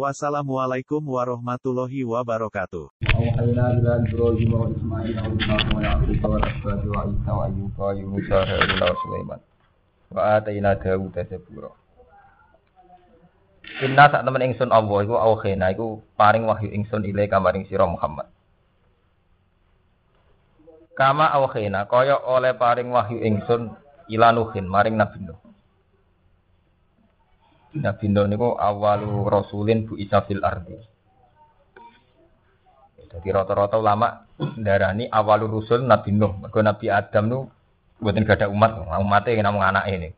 Wassalamualaikum warahmatullahi wabarakatuh. Inna sak temen ingsun Allah iku auhena iku paring wahyu ingsun ilai kamaring sira Muhammad. Kama auhena kaya oleh paring wahyu ingsun ilanuhin maring Nabi Nuh. Nabi Nuh niku awalu rasulin bu isa fil ardi. Jadi rata-rata ulama darani awal rusul Nabi Nuh. Mergo Nabi Adam nu buatin gak ada umat, umatnya yang namung anak ini.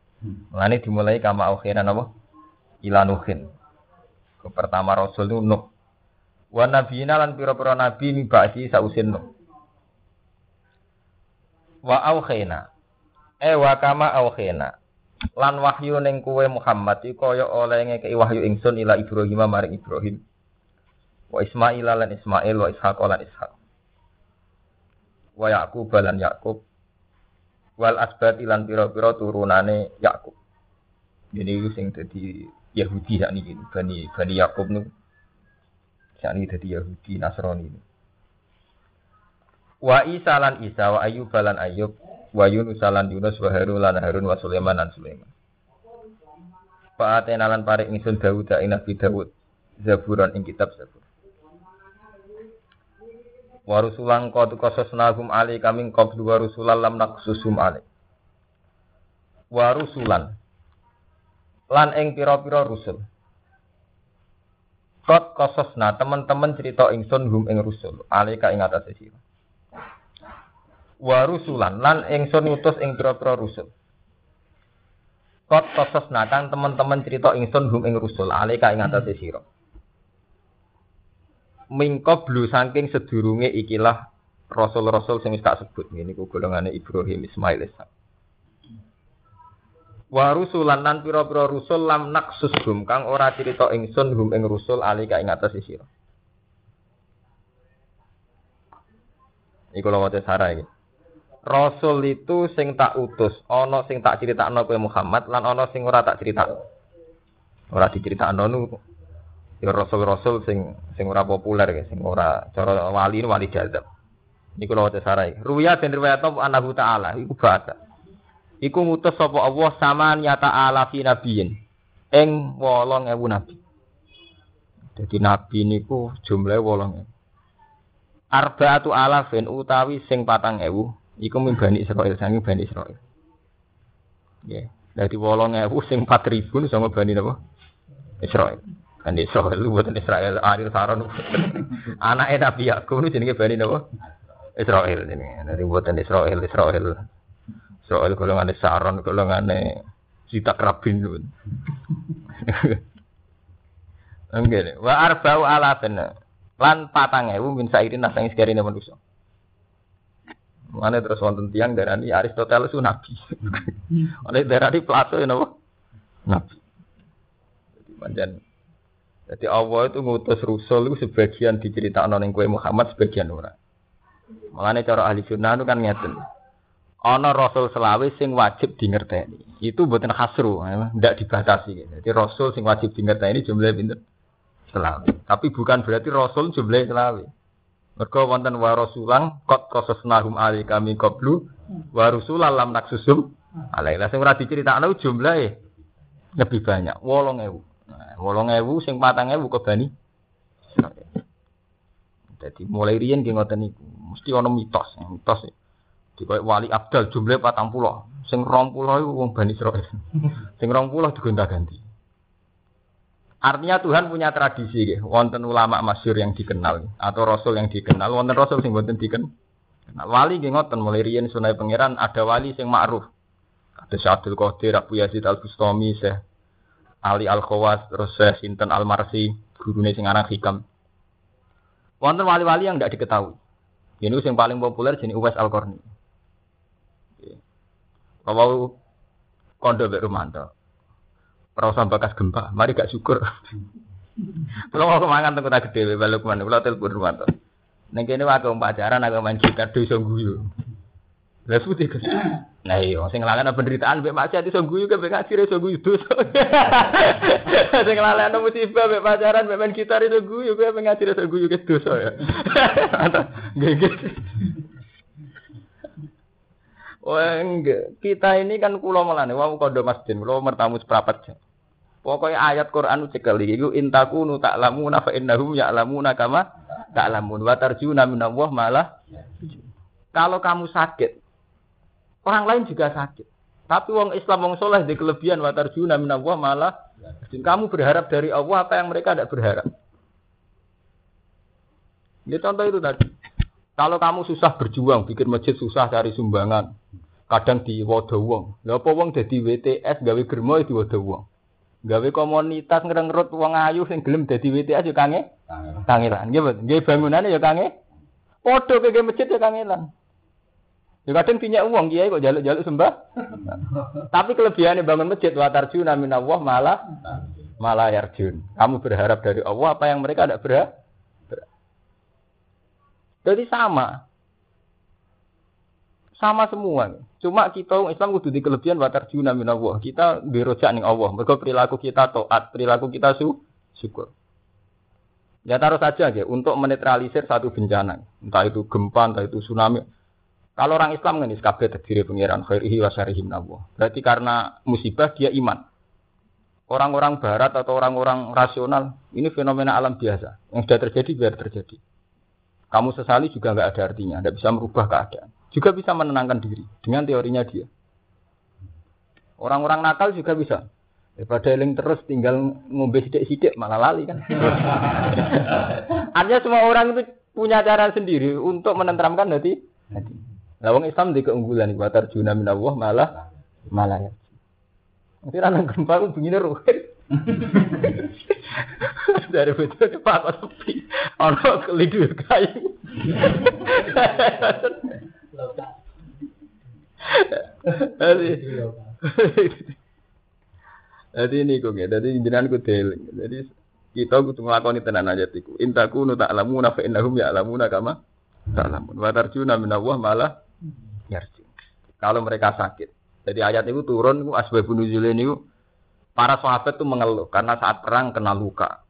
Mulane dimulai kama akhirnya napa? Ila Nuhin. Ke pertama rasul nu Nuh. Wa nabiyina lan pira-pira nabi mi ba'di sausin Nuh. Wa aukhena. Eh wa kama aukhena. Lan wahyu ning kuwe Muhammad iku kaya oleh ngekeki wahyu ingsun ila Ibrahim maring Ibrahim. Wa Ismail lan Ismail wa Ishaq lan Ishaq. Wa Yakub lan Yakub wal asbat lan pira-pira turunane Yakub ini sing dadi Yahudi sakniki Bani Bani Yakub nu sakniki dadi Yahudi Nasrani wa Isa lan Isa wa Ayub lan Ayub wa Yunus lan Yunus wa Harun lan Harun wa Sulaiman lan Sulaiman Pak Atena lan parik ingsun Dawud ing Nabi Dawud Zaburan ing kitab Zabur Warusulang qad qasasnahum ali kami qablu warusulan lam naqsusum ali. Warusulan lan ing pira-pira rusul. Qad qasasna teman-teman cerita ingsun hum ing rusul ali ka ing atase sira. Warusulan lan ingsun ngutus ing pira-pira rusul. Qad qasasna kan teman-teman cerita ingsun hum ing rusul ali ka ing atase sira. Mingkoblu saking sedurunge ikilah rasul-rasul sing tak sebut ini ku golongane Ibrahim Ismail Ishak. Wa rusulan lan pira-pira rusul lam naksus hum kang ora cerita ingsun hum ing rusul ali ka ing atas sira. Iku lho wae sarah iki Rasul itu sing tak utus, ana sing tak critakno kowe Muhammad lan ana sing ora tak critakno. Ora diceritakno nu ya rasul-rasul sing sing ora populer ya, sing ora cara wali wali jazab. Niku lho sarai. Ruya den riwayat anahu ta'ala iku bahasa. Iku ngutus sapa Allah sama nyata ala fi nabiyin. Ing 8000 nabi. Jadi nabi niku jumlahe 8000. Arba'atu alafin utawi sing patang ewu iku min Bani Israil sangi Bani Israil. Nggih. Dadi 8000 sing 4000 sama Bani napa? Israil. Israel lu buatan Israel Ariel Saron. Anaknya Nabi Yakub ini jenenge Bani napa? Israel ini. Dari buatan Israel Israel. Israel golongan Saron golongan Sita Rabin. Enggak Wa arba'u alafin. Lan patang ewu min sairin nasang sekarine manusia. Mana terus wonten tiang darani Aristoteles itu nabi. Oleh darani Plato ya napa? Nabi. Jadi panjang jadi Allah itu ngutus Rasul itu sebagian diceritakan oleh kue Muhammad, sebagian ora. Makanya cara ahli sunnah itu kan ngeten. Ana Rasul selawe sing wajib dingerteni. Itu buatan khasru, tidak dibatasi. Jadi Rasul sing wajib dingerteni jumlahnya pinter selawe. Tapi bukan berarti Rasul jumlahnya selawe. Mereka wonten wa kot kososnahum ali kami qablu wa rasulan lam naksusum alaihi. Sing ora diceritakno jumlahe lebih banyak, 8000. Wolong ewu sing patang ewu ke Bani. Jadi mulai rian dia ngoten niku, mesti ono mitos, mitos. Di koyo wali Abdal jumlah patang pulau, sing rong pulau itu wong Bani Israil. sing rong pulau digonta-ganti. Artinya Tuhan punya tradisi, ya. wonten ulama masyur yang dikenal atau rasul yang dikenal, wonten rasul sing wonten dikenal. Wali nggih ngoten mulai riyen sunai pangeran ada wali sing ma'ruf. Ada Syaikhul Qadir, Abu Yazid Al Bustami, Syekh Ali Al Khawas, terus Syekh Sinten Al Marsi, gurune sing aran Hikam. Wonten wali-wali yang tidak diketahui. Ini yang paling populer jenis Uwais Al Qarni. Kalau kondo Mbak Rumanto. Perasaan bakas gempa, mari gak syukur. Kalau mau kemangan tengku tak gede, balik ke mana? Kalau telepon Rumanto. Neng kene wae pacaran, aku main gitar dosa guyu. Lah putih kan. Nah iya, sing nglalekno penderitaan mbek maksiat iso guyu ke mbek ngaji iso guyu dosa. Sing nglalekno musibah mbek pacaran mbek main gitar iso guyu ke mbek ngaji iso guyu ke dosa ya. Nggih. Oh enggak, kita ini kan kula melane wau kondo masjid, kula mertamu seprapat jam. Pokoknya ayat Quran cekel iki intakunu ta'lamuna fa innahum ya'lamuna kama ta'lamun wa tarjuna minallah malah kalau kamu sakit orang lain juga sakit. Tapi wong Islam wong soleh di kelebihan wa tarjuna minallah malah kamu berharap dari Allah apa yang mereka tidak berharap. Ini contoh itu tadi. Kalau kamu susah berjuang, bikin masjid susah cari sumbangan, kadang di wadah wong. Lha apa wong dadi WTS gawe germo di wadah wong. Gawe komunitas ngrengrut wong ayu sing gelem dadi WTS yo kange. Kangelan. Nggih, Nggih bangunane yo kange. Padha kaya masjid yo kangelan. Ya kadang punya uang kiai kok jaluk-jaluk sembah. Tapi kelebihannya bangun masjid wa tarjuna minallah malah malah yarjun. Kamu berharap dari Allah apa yang mereka tidak berharap. Jadi sama. Sama semua. Cuma kita orang Islam kudu di kelebihan wa tarjuna minallah. Kita dirojak ning Allah. Mergo perilaku kita taat, perilaku kita su syukur. Ya taruh saja aja untuk menetralisir satu bencana. Entah itu gempa, entah itu tsunami. Kalau orang Islam kan kabeh terdiri pengiran khairihi wa syarihim Berarti karena musibah dia iman. Orang-orang barat atau orang-orang rasional ini fenomena alam biasa yang sudah terjadi biar terjadi. Kamu sesali juga nggak ada artinya, tidak bisa merubah keadaan. Juga bisa menenangkan diri dengan teorinya dia. Orang-orang nakal juga bisa. Daripada eling terus tinggal ngombe sidik-sidik malah lali kan. Artinya semua orang itu punya cara sendiri untuk menenteramkan hati. hati. Nah, wong Islam di keunggulan iku tarjuna min Allah malah malah ya. Nanti anak gempa ku begini ruwet. Dari betul Pak kok sepi. Ono kelidu kayu. Jadi, jadi ini kok ya, jadi jenengan ku Jadi kita kudu nglakoni tenan aja tiku. Intaku nu ta'lamuna fa innahum ya'lamuna kama ta'lamun. Wa tarjuna min Allah malah yarju. Kalau mereka sakit. Jadi ayat itu turun itu asbabun nuzul ini para sahabat itu mengeluh karena saat perang kena luka.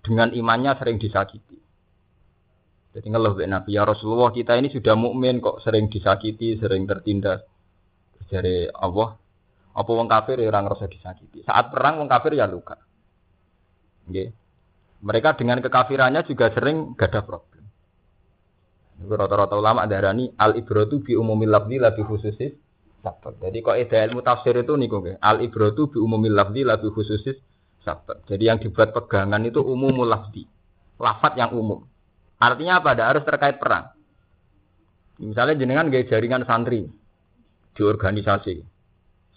Dengan imannya sering disakiti. Jadi ngeluh be Nabi ya Rasulullah kita ini sudah mukmin kok sering disakiti, sering tertindas. Dari Allah, apa wong kafir ya orang rasa disakiti. Saat perang wong kafir ya luka. Okay. Mereka dengan kekafirannya juga sering gak ada problem. Rata-rata ulama darani al ibratu bi umumil lafzi la bi khususis Jadi kok ida ilmu tafsir itu niku nggih. Al ibratu bi umumil lafzi la bi khususis. Jadi yang dibuat pegangan itu umumul lafzi. Lafat yang umum. Artinya apa? Ada harus terkait perang. Misalnya jenengan gaya jaringan santri di organisasi.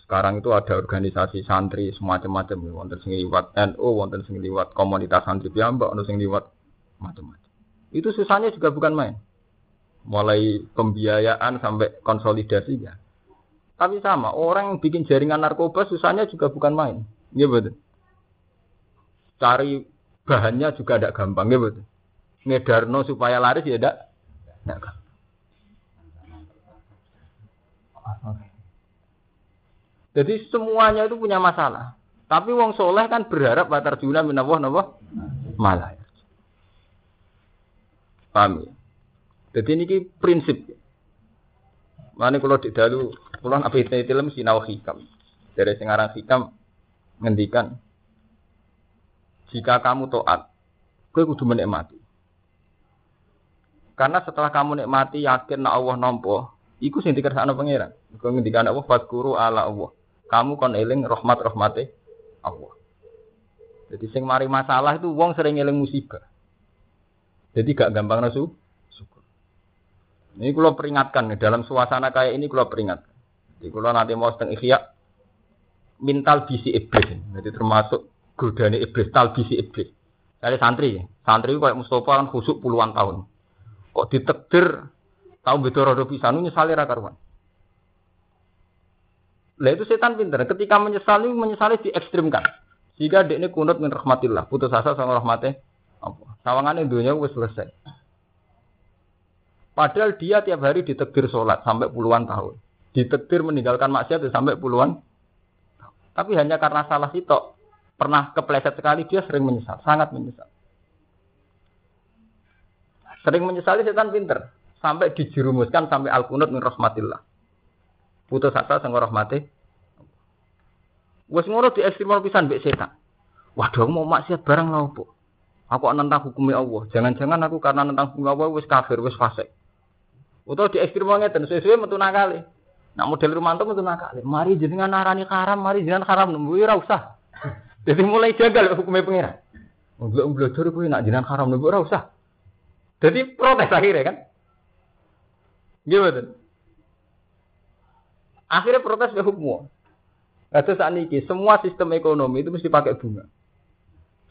Sekarang itu ada organisasi santri semacam-macam, wonten sing liwat NU, wonten sing liwat komunitas santri piyambak, wonten sing liwat macam-macam. Itu susahnya juga bukan main mulai pembiayaan sampai konsolidasi ya. Tapi sama, orang yang bikin jaringan narkoba susahnya juga bukan main. Iya betul. Cari bahannya juga tidak gampang, iya betul. Ngedarno supaya laris ya tidak tidak gampang. Jadi semuanya itu punya masalah. Tapi wong soleh kan berharap batar juna minawah nawah malah. Paham ya? Jadi ini prinsip. Mana kalau di dalu, kalau apa itu film sinau hikam. Dari sengarang hikam ngendikan, jika kamu toat, kue kudu menikmati. Karena setelah kamu nikmati yakin nak Allah nompo, iku sing dikersakno pangeran. Kau ngendikan Allah fatkuru ala Allah. Kamu kon eling rahmat rahmate Allah. Jadi sing mari masalah itu wong sering eling musibah. Jadi gak gampang nasu ini kalau peringatkan dalam suasana kayak ini kalau peringatkan. Jadi kalau nanti mau setengah ikhya, mintal bisi iblis. Jadi termasuk godane iblis, tal bisi iblis. Dari santri, santri kayak Mustafa kan khusuk puluhan tahun. Kok ditekdir tahun beda rodo pisan nyesali ra karuan. Lah itu setan pinter. Ketika menyesal ini menyesali diekstrimkan. Jika dia ini kunut min rahmatillah, putus asa sama rahmatnya apa? Sawangannya dunia wis selesai. Padahal dia tiap hari ditegir sholat sampai puluhan tahun. Ditegir meninggalkan maksiat sampai puluhan. Tapi hanya karena salah sitok, pernah kepleset sekali dia sering menyesal, sangat menyesal. Sering menyesali setan pinter sampai dijerumuskan sampai al kunut min rahmatillah putus asa sang rahmati. Wes ngono di ekstrim pisan mbek setan. Waduh mau maksiat barang lha opo? Aku nentang hukumnya Allah. Jangan-jangan aku karena nentang hukum Allah wis kafir, wis fasik. Utawa di ekstrim ngeten sesuai metu nakale. Nak model Rumanto metu nakale. Mari jenengan narani haram, mari jenengan haram nemu ora usah. Jadi mulai jagal hukumnya pengiran. Belum belajar kuwi nak jenengan haram nemu ora usah. Jadi protes akhirnya kan. Gimana? Akhirnya protes ke hukum. Nah, saat ini semua sistem ekonomi itu mesti pakai bunga.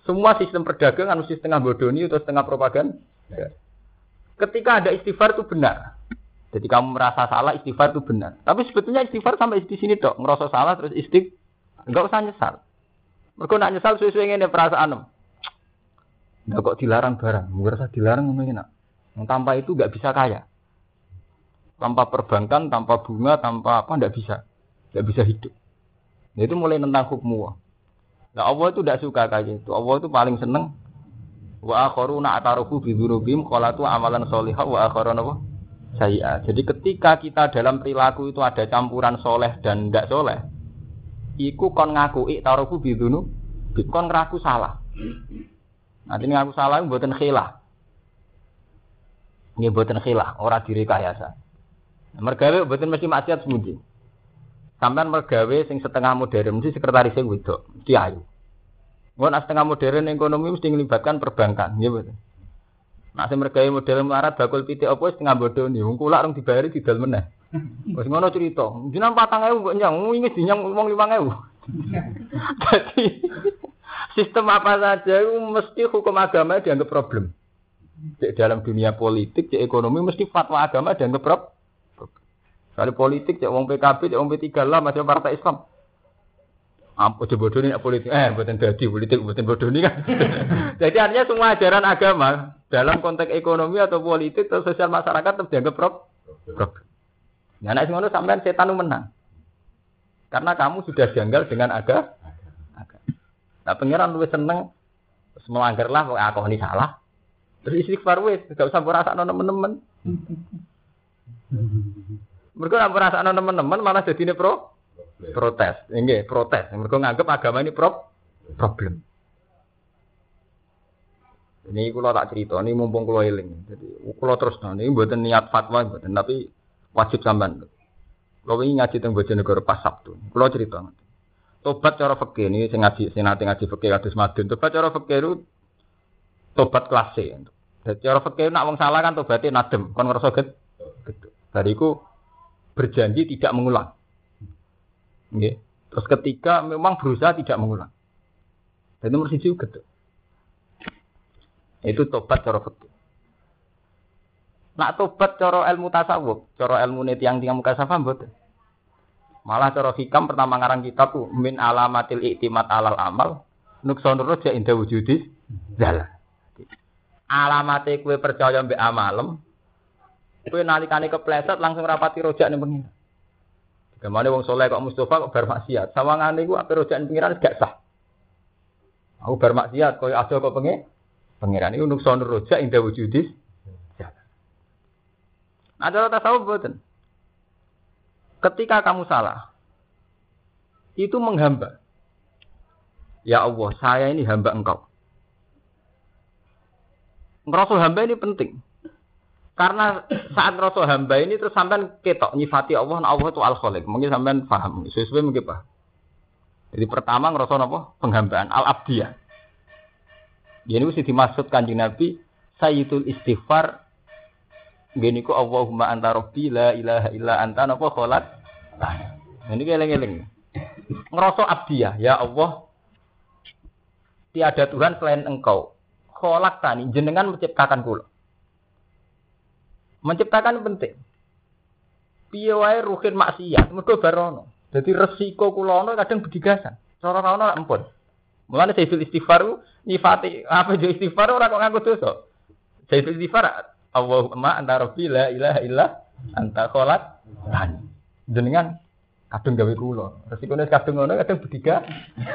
Semua sistem perdagangan mesti setengah bodoni atau setengah propaganda. Ketika ada istighfar itu benar. Jadi kamu merasa salah istighfar itu benar. Tapi sebetulnya istighfar sampai di sini dok. Ngerasa salah terus istighfar. Enggak usah nyesal. Mereka nak nyesal sesuai ini perasaan. Enggak kok dilarang barang. Merasa dilarang ngomongin nak. Tanpa itu nggak bisa kaya tanpa perbankan, tanpa bunga, tanpa apa, tidak bisa, tidak bisa hidup. Nah, itu mulai tentang hukum Nah, Allah itu tidak suka kayak gitu. Allah itu paling seneng wa akharuna atarufu bi dzunubihim qalatu amalan sholihah wa akharuna? Saya. Jadi ketika kita dalam perilaku itu ada campuran soleh dan tidak soleh, iku kon ngaku tarufu bi dzunub, kon ngaku salah. Nanti ngaku salah buatan khilah. Ini buatan khilah, orang direkayasa. Mergawe mboten mesti maksiat semuji. Sampean mergawe sing setengah modern mesti sekretaris sing wedok, mesti ayu. Ngon setengah modern ekonomi mesti ngelibatkan perbankan, nggih betul. Nah, sing mergawe model melarat bakul pitik apa setengah bodoh nih, wong kulak rong dibayari didal meneh. Wis ngono cerita. Jenengan 4000 mbok nyang, wingi dinyang wong 5000. Jadi sistem apa saja itu mesti hukum agama dianggap problem. Cek dalam dunia politik, cek ekonomi mesti fatwa agama dianggap problem. Kali politik cek wong PKB, cek wong P3 lah masih partai Islam. Bodoh ini politik? Eh, buatan dadi politik, buatan bodoh ini kan. Jadi artinya semua ajaran agama dalam konteks ekonomi atau politik atau sosial masyarakat tetap dianggap prop. prop. Ya, anak ngono sampean setan menang. Karena kamu sudah janggal dengan agama. Nah, pangeran lu seneng melanggar lah kok aku ini salah. Terus istighfar wis, gak usah merasa teman-teman. Mereka nggak perasaan teman-teman malah jadi ini pro protes. Ini protes. Mereka nganggap agama ini pro problem. Ini kalau tak cerita, ini mumpung kalau eling. Jadi kalau terus ini buatan niat fatwa, buatan tapi wajib sampean. Kalau ini ngaji tentang negara pas Sabtu, kalau cerita. Tobat cara fakir ini saya ngaji, saya nanti ngaji fakir kados madun. Tobat cara fakir itu tobat kelas C. Jadi cara fakir nak wong salah kan tobatnya nadem, kon ngerasa. Gitu. Bariku berjanji tidak mengulang. Okay. Terus ketika memang berusaha tidak mengulang. Dan nomor siji gitu. Itu tobat cara fikih. Nak tobat cara ilmu tasawuf, cara ilmu yang tiang muka safa mboten. Malah cara hikam pertama ngarang kitab tuh min alamatil iktimat alal amal nukson roja indah wujudi jalan. Alamate kue percaya mbek amalem Kowe nalikane kepleset langsung rapati rojak ning pengiran. Gimana wong soleh kok Mustafa kok bar maksiat. Sawangane iku ape rojak ning pengiran gak sah. Aku bar maksiat koyo aja kok pengen. Pengiran iku nukson rojak indah wujudis. Ada tasawuf boten. Ketika kamu salah, itu menghamba. Ya Allah, saya ini hamba engkau. Ngerasa hamba ini penting. Karena saat rasa hamba ini terus sampean ketok nyifati Allah, nah Allah itu al khaliq. Mungkin sampean paham. Sesuai mungkin pak. Jadi pertama ngerasa apa? Penghambaan al Ini mesti dimaksud kanjeng Nabi sayyidul istighfar Gini ku Allahumma anta rabbi la ilaha illa anta napa kholat. Nah, ini eling-eling. Ngerasa abdiyah, ya Allah. Tiada Tuhan selain Engkau. Kholak tani jenengan menciptakan kula. Menciptakan penting. Piye wae ruhin maksiat, mergo barono. Jadi resiko kula ono kadang bedigasan. Cara lak empun. Mulane Sayyidul Istighfar ku nyifati apa jo istighfar ora kok nganggo dosa. Sayyidul Istighfar Allahumma anta rabbi la ilaha illa anta kholat tani. Jenengan kadung gawe kula. Resikone kadung ngono kadung bediga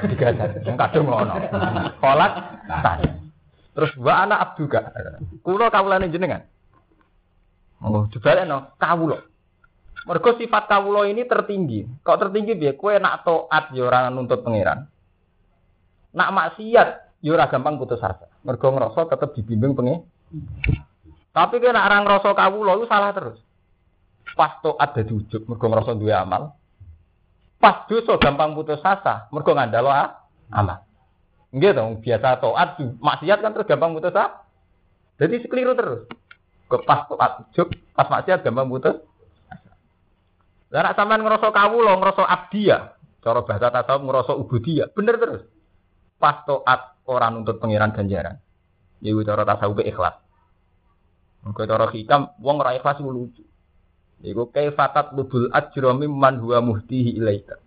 bedigasan. Sing kadung ngono. Kholat tani. Terus wa ana abduka. Kula kawulane jenengan. Oh, dibalekno kawula. Mergo sifat kawula ini tertinggi. Kok tertinggi piye? Kowe nak taat ya ora nuntut pangeran. Nak maksiat ya ora gampang putus asa. Mergo ngrasa tetep dibimbing pengen. Tapi kowe nak ora ngrasa kawula lu salah terus. Pas taat dadi ujug mergo duwe amal. Pas dosa gampang putus asa mergo ngandalo amal. Nggih dong, biasa taat maksiat kan terus gampang putus asa. Jadi sekeliru terus. Ke pas taat ujug, pas maksiat gampang putus lah nek sampean ngrasa kawula, ngrasa abdiya, cara bahasa tasawuf ngrasa ubudiyah, bener terus. Pas taat ora nuntut pangeran ganjaran. Iku cara tasawuf ikhlas. Mengko cara hikam wong ora ikhlas iku lucu. Iku kaifatat lubul ajra mimman huwa muhtihi ilaika.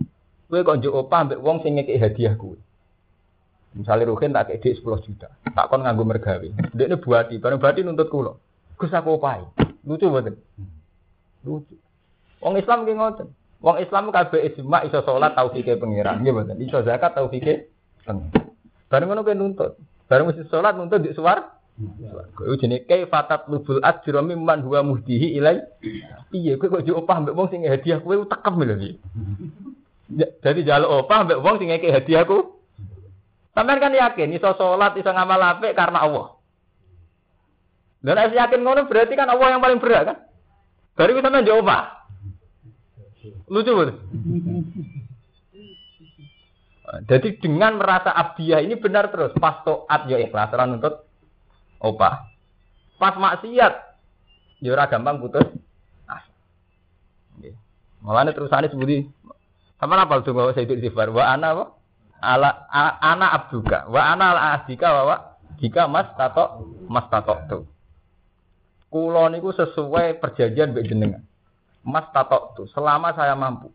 Kowe kok njuk opah mbek wong sing ngekek hadiah kowe. Misalnya Ruhin tak kek 10 juta, tak kon nganggo mergawe. Dekne buati, bareng buati nuntut kula. Gus aku opahi. Lucu mboten? Lucu. Wong Islam ki ngoten. Wong Islam kabeh ijma iso salat taufike pangeran, nggih mboten. Iso zakat taufike pangeran. Bareng ngono kowe nuntut. Bareng mesti salat nuntut di suar. Kowe jenenge kaifatat lubul ajra mimman huwa muhdihi ilai. Piye kowe kok opah mbek wong sing hadiah kowe tekem lho iki. Jadi jaluk opah mbek wong sing ngeke hadiahku. Sampeyan kan yakin iso salat iso ngamal apik karena Allah. Dan nek yakin ngono berarti kan Allah yang paling berat kan? Dari sampeyan jawab. Lucu betul. Jadi dengan merasa abdiyah ini benar terus. Pas toat ya ikhlas nuntut opah. Pas maksiat ya ora gampang putus asa. Nggih. Mulane terusane sebuti sama apa tuh bahwa saya itu wa ana apa? Ala a, ana abduka wa ana ala ahdika wa jika mas tato mas tato tuh. Kulo niku sesuai perjanjian mbek jenengan. Mas tato tuh selama saya mampu.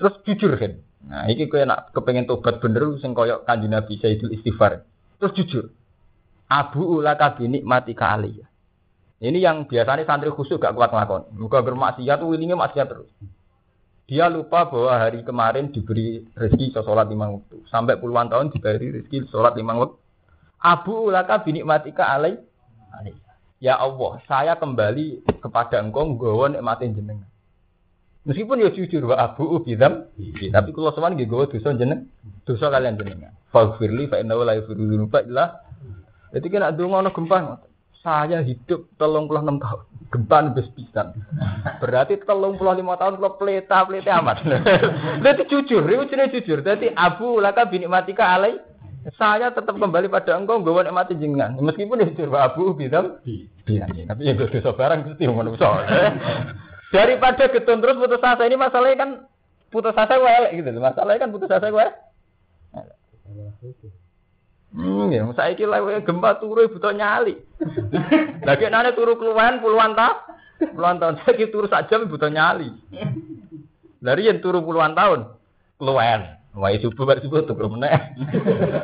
Terus jujur kan. Nah, ini kue nak kepengen tobat bener sing koyok kanjeng Nabi Sayyidul Istighfar. Terus jujur. Abu ulaka bini mati aliyah. Ini yang biasanya santri khusus gak kuat ngelakon. Muka bermaksiat, willingnya maksiat terus. Dia lupa bahwa hari kemarin diberi rezeki sholat lima waktu. Sampai puluhan tahun diberi rezeki sholat lima waktu. Abu ulaka bini mati aliyah. Ya Allah, saya kembali kepada engkau nggawa nikmatin jenengan. Meskipun ya jujur wa abu bidam, tapi kalau sowan nggih gawa dosa jeneng, dosa kalian jenengan. Faghfirli fa innahu la yaghfiru dzunuba illa. Jadi kena donga ana gempa. Saya hidup telung puluh enam tahun. Gempa nembes pisan. Berarti telung puluh lima tahun kalau peleta peleta amat. Berarti jujur, itu jenis jujur. Jadi abu laka binikmatika alai saya tetap kembali pada engkau gue mati jenengan meskipun itu abu bidam tapi ya dosa barang mesti ngono daripada getun terus putus asa ini masalahnya kan putus asa gue elek gitu masalahnya kan putus asa gue Hmm, ya, saya kira gempa turu butuh nyali. Lagi nane turu keluhan puluhan tahun, puluhan tahun saya kira turu saja butuh nyali. Dari yang turu puluhan tahun, keluhan. Wah, subuh bar subuh turu meneh.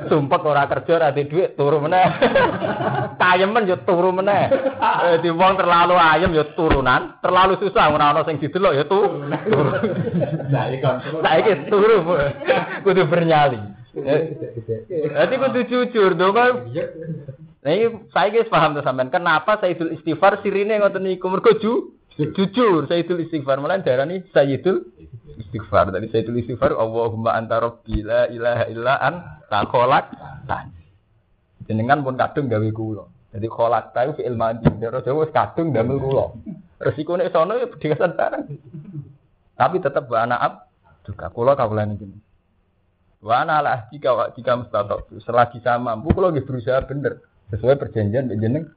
Sumpek ora kerja ora duit turu meneh. Kayemen yo turu meneh. Eh di wong terlalu ayem yo turunan, terlalu susah ora ana sing didelok yo turu. Saiki turu. Kudu bernyali. Nanti kudu jujur dong kan. Nah ini saya guys paham tuh sampean. Kenapa Sayyidul Istighfar sirine ngoten niku mergo ju jujur Sayyidul Istighfar malah darani Sayyidul istighfar. Tadi saya tulis istighfar, Allahumma anta rabbi la ilaha illa an ta kholak tan. Jenengan pun kadung gawe kula. Jadi kholak ta fi'il madhi. Cara Jawa kadung damel kula. Resikone sono ya dikasan barang. Tapi tetap wa ana ab juga kula kawulane jenengan. Wa ana jika jika mustatok. Selagi saya mampu nggih berusaha bener sesuai perjanjian jeneng.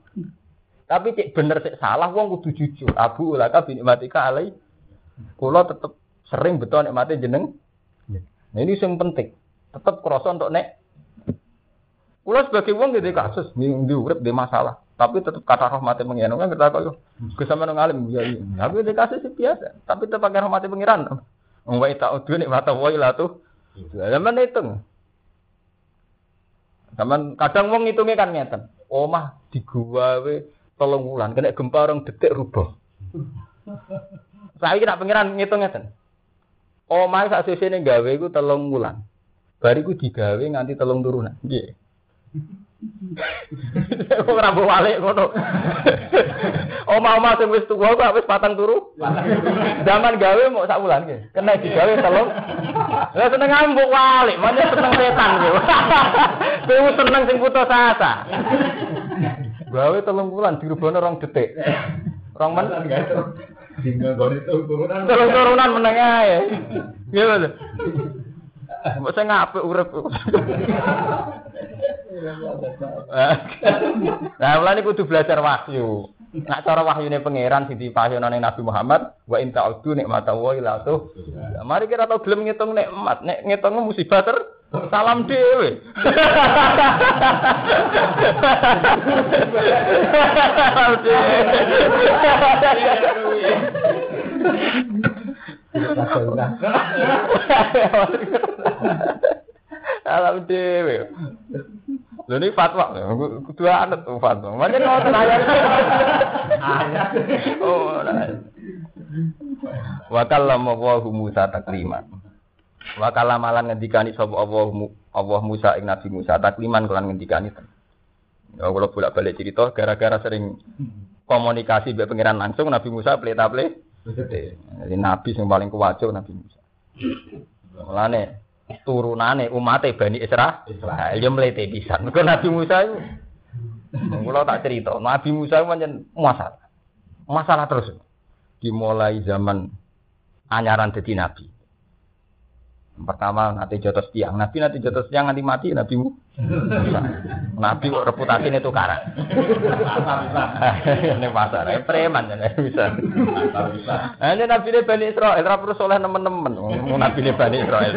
Tapi cek bener cek salah wong kudu jujur. Abu ulaka bin matika alai. Kula tetep Sering betul mati jeneng. Nah ini yang penting. Tetap kerasa untuk nek. Kulo sebagai wong gitu kasus, di urip di masalah. Tapi tetap kata rahmati pengiran kan kita kok Gus sampean ngalim ya iya. Tapi dikasih sih biasa, tapi tetap pakai rahmati pengiran. Wong wae tak udu nek mata wae lah tuh. Zaman hitung. Zaman kadang wong ngitungnya kan ngeten. Omah di tolong wulan kena gempa orang detik rubah. Saya kira pengiran ngitung ngeten. Omah sak sesene gawe iku telung wulan. Bariku digawe nganti telung turunan. Nggih. Kok ora mbok walik ngono. Oma-oma sing wis tuwa kok wis patang turu. Zaman gawe mau sak wulan. Kena digawe telung. Lah seneng ambuk walik, mana seneng setan ki. Kowe seneng sing putus asa. Gawe telung wulan dirubahno rong detik. Rong men. Tinggal gone turunan. Telung turunan meneng ae. Nggih, Mbok sing apik urip. Nah, mulane kudu belajar wahyu. Nak cara wahyune pangeran sing dipasyono ning Nabi Muhammad, wa in ta'udu nikmata wa ila tuh. Ya, mari kita tau gelem ngitung nikmat, nek ngitung musibah ter salam dhewe. Salam Alam dhewe. Lho ini fatwa, kudu anut tuh fatwa. Macam ngoten ayat. Ayat. Oh, Wa kallama Allahu Musa takliman. Wa kallama lan ngendikani sapa Allah Allah Musa ing Nabi Musa takliman kelan ngendikani. Ya kula bolak-balik cerita gara-gara sering komunikasi mbek pangeran langsung Nabi Musa pleta-ple jadi nabi yang paling kuwajo Nabi Musa. Mulane turunane umat Bani Isra, Israil yo mlete pisan. Mergo Nabi Musa itu kula tak cerita, Nabi Musa pancen masalah. Masalah terus. Dimulai zaman anyaran dadi nabi. Pertama nanti jotos tiang, nabi nanti jotos tiang nanti mati nabi mu. Nabi kok reputasi ini tukaran. Ini pasar, ini preman ya bisa. Ini nabi ini bani Israel, rapur soleh teman-teman. Nabi ini bani Israel.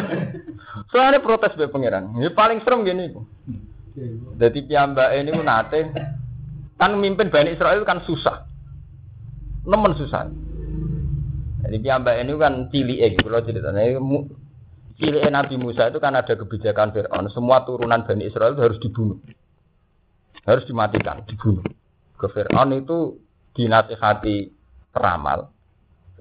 Soalnya protes be pangeran. Ini paling serem gini. Jadi piyambak ini nate kan mimpin bani Israel kan susah, nemen susah. Jadi piyambak ini kan cilik eh, kalau ceritanya Cilik Nabi Musa itu kan ada kebijakan Fir'aun. Semua turunan Bani Israel itu harus dibunuh. Harus dimatikan, dibunuh. Ke Fir'aun itu dinasihati peramal.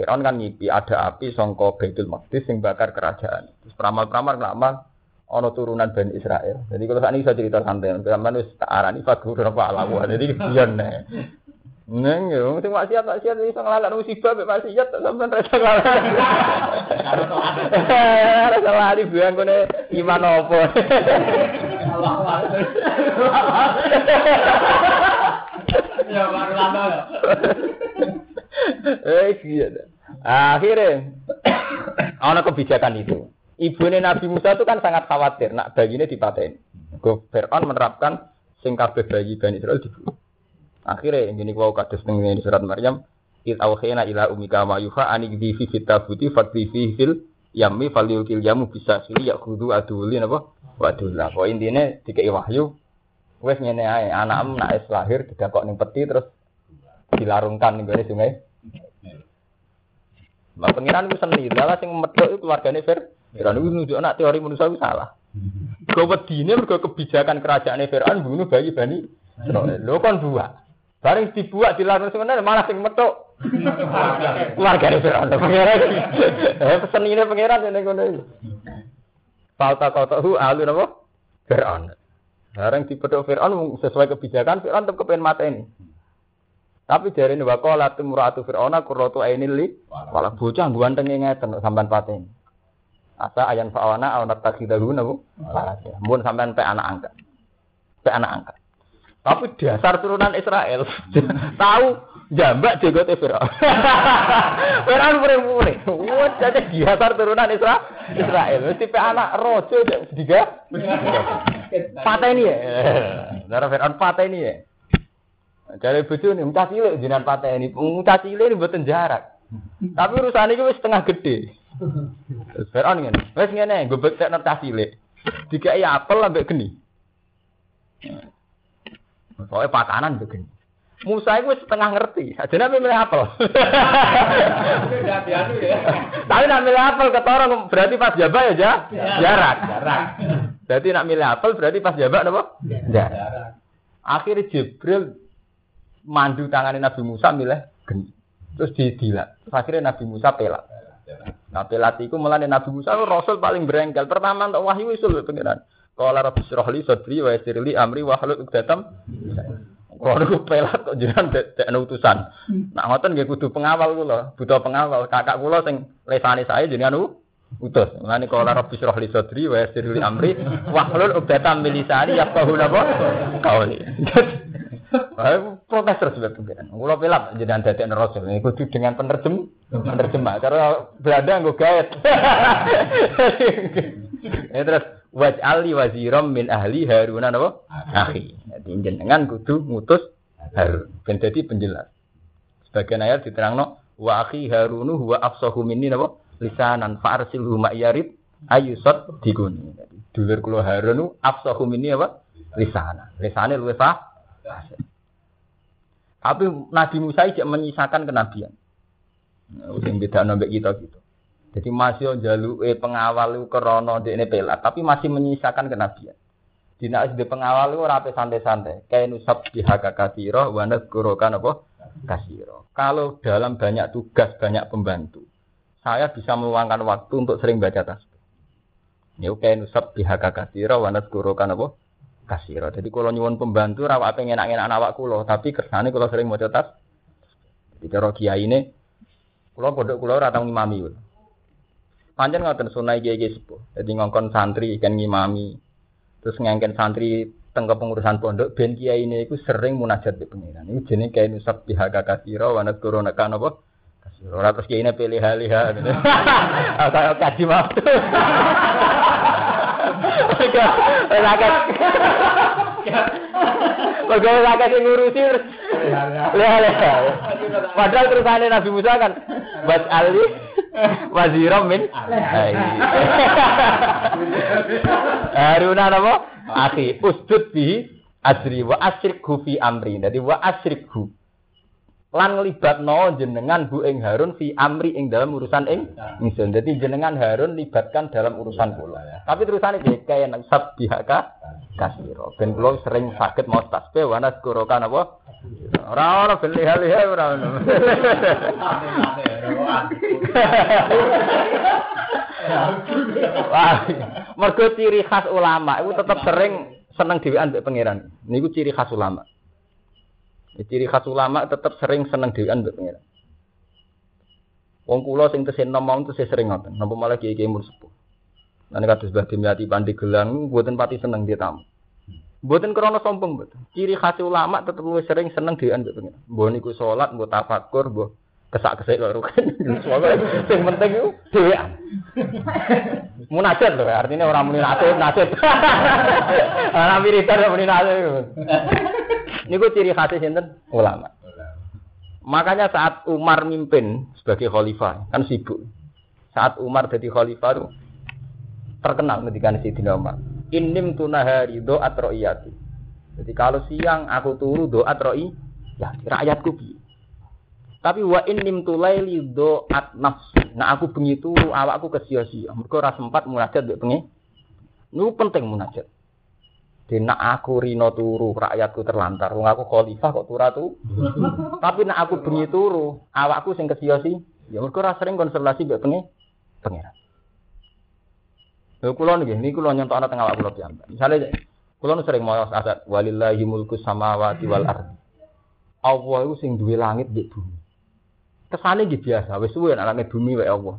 Fir'aun kan ngipi ada api songko Baitul Maqdis yang bakar kerajaan. Terus peramal-peramal ngelamal ono turunan Bani Israel. Jadi kalau saat ini saya cerita santai, zaman itu tak arani fagur apa alamu. Jadi kian Neng yo, sing maksiat maksiat iso nglalak musibah mek maksiat sampean rasa nglalak. Rasa lali biang kene iman opo. Ya baru lama. Eh iya. Akhirnya ana kebijakan itu. Ibune Nabi Musa itu kan sangat khawatir nak bayinya dipaten. Go Fir'aun menerapkan sing kabeh bayi Bani Israel dibunuh. Akhirnya gini kau kados di surat Maryam, it awhina ila umika ma yuha anik di fi fitabuti fatli fi fil yammi falyukil yamu bisa sili aduli napa waduh lah kok intine dikai wahyu wes ngene ae anakmu nak lahir didakok ning peti terus dilarungkan ning gone sungai Mbak pengiran itu seni, lala sing medok itu keluargane Fir. Fir'aun itu nunjuk anak teori manusia itu salah. Kau wedine mergo kebijakan kerajaan Fir'aun bunuh bayi Bani Lo kan dua. Bareng dibuat di larang sebenarnya malah sing metuk. Keluarga ini Fir'aun. Pengeran. Eh pesen ini pengeran ini kono iki. Falta hu alu napa? Fir'aun. Bareng dipethuk Fir'aun sesuai kebijakan Fir'aun tetep mata ini. Tapi dari ini wakola timuratu Fir'auna kurrotu ainil li. Walah bocah ganteng ngeten sampean paten. Asa ayan fa'awana awanat takhidahu nabu. Mun sampean pe anak angkat. Pe anak angkat. Tapi dasar turunan Israel tahu jambak jegote Firaun. Firaun pure-pure. Wah, jadi dasar turunan Israel. Israel mesti pe anak rojo sediga. Pateni ya. Darah Firaun pateni ya. Dari bojo nih, mucah cilik jenengan pateni. Mucah cilik ini mboten jarak. Tapi urusan ini wis setengah gede. Firaun ngene. Wis ngene, gue betek cah cilik. Dikai apel ambek geni. Soalnya pakanan begini. Musa itu setengah ngerti. Aja nabi milih apel. Tapi nak milih apel ketorong berarti pas jabak ya ja? jarak. Jarak. Berarti nak milih apel berarti pas jabak apa? Jarak. Akhirnya Jibril mandu tangannya Nabi Musa milih geni. Terus didilak. Terus akhirnya Nabi Musa pelak. Nah pelat itu mulane Nabi Musa itu rasul paling berengkel. Pertama untuk wahyu usul pengiran. Qala rabbi shrah li sadri wa yassir li amri wa hlul 'uqdatam. Kalau niku pelat kok jenengan dekne utusan. Nak ngoten nggih kudu pengawal kula, butuh pengawal. Kakak kula sing lesane saya jenengan utus. Mulane qala rabbi shrah li sadri wa yassir li amri wa hlul 'uqdatam min lisani yafqahu napa terus sebab pengiran. Pelat jenengan dadekne rasul. Ini kudu dengan penerjem penerjemah. Cara Belanda nggo gaet. Ya terus waj'ali waziram min ahli Harun napa? Akhi. Jadi jenengan kudu ngutus Harun. Ben dadi penjelas. Sebagian ayat diterangno wa akhi Harunu huwa afsahu minni napa? Lisanan fa arsilhu ma'yarid ayusat diguni. Jadi dulur kula Harun nu afsahu minni apa? Lisanan. Lisane luwih fa tapi Nabi Musa tidak menyisakan kenabian. Sing beda nombek kita gitu. Jadi masih jaluke pengawal itu krono ini pelat, tapi masih menyisakan kenabian. Dina di pengawal itu rapi santai-santai. Kayak nusab bihaka kasiro, wana gurokan apa? Kasiro. Kalau dalam banyak tugas, banyak pembantu, saya bisa meluangkan waktu untuk sering baca tasbih. Ya kayak nusab bihaka kasiro, wana gurokan apa? Kasiro. Jadi kalau nyuwun pembantu, rawak pengen enak-enak awak kulo, tapi kersane kalau sering baca tas. Jadi cara kiai ini, kulo pondok kulo ratang ngimami. kulo. Pancen ngoten sunai kiai kiai sepuh. Jadi ngongkon santri kan ngimami. Terus ngengken santri tengke pengurusan pondok ben kiai ini iku sering munajat di pengiran. Ini jenenge kiai nusab bihaka kasiro wanat corona kan apa? Kasiro. Terus kiai ini pilih haliha. Atau kaji waktu. Rakyat. Pegawai rakyat yang ngurusi terus. Lihat lihat. Padahal terusannya Nabi Musa kan buat Ali waziram min Haruna napa? Akhi, usjud bi asri wa asrikhu fi amri. Jadi wa asrikhu. Lan nglibatno jenengan Bu ing Harun fi amri ing dalam urusan ing ingsun. Jadi jenengan Harun libatkan dalam urusan kula. Tapi terusane piye kaya nang sabbihaka kasiro. Ben kula sering sakit mau tasbih wa naskurokan apa? Ora ora beli hal-hal ora ono. Wah, mergo ciri khas ulama itu tetap sering seneng dhewean mbek pangeran. Niku ciri khas ulama. Ya, ciri khas ulama tetap sering seneng dhewean mbek pangeran. Wong kula sing tesih nom tesih sering ngoten. Napa malah kiai-kiai mur sepuh. Lan kados Mbah Dimyati Pandi Gelang mboten pati seneng dia tamu. Mboten krana sombong mboten. Ciri khas ulama tetep luwih sering seneng dhewean mbek pangeran. Mbah niku salat, mbah tafakur, mbah kesak-kesik rugen. Soalnya sing penting iku dhewean. Munajat lho, artinya orang muni nasib, nasib. Ora wiridan muni nasib. Niku ciri khas sinten? Ulama. Makanya saat Umar mimpin sebagai khalifah, kan sibuk. Saat Umar jadi khalifah itu terkenal ketika Sayyidina Umar. Inim tunahari doat ro'iyati. Jadi kalau siang aku turu doat ro'i, ya rakyatku bi. Tapi wa inim tulaili doat nafsi. Nah aku bengi turu awakku kesia-sia. Mergo ora sempat munajat mbek bengi. Niku penting munajat. Dina aku rino turu, rakyatku terlantar. Wong aku khalifah kok turu tu. Tapi nak aku bengi turu, awakku sing kesia-sia. Ya mergo ora sering konsultasi mbek bengi pangeran. Lha kula niki, niki kula nyontokno teng awak kula piyambak. Misale kula nu sering maos ayat walillahi mulku samawati wal ardi. Allah iku sing duwe langit mbek bumi. Kesane nggih biasa, wis suwe langit bumi wae Allah.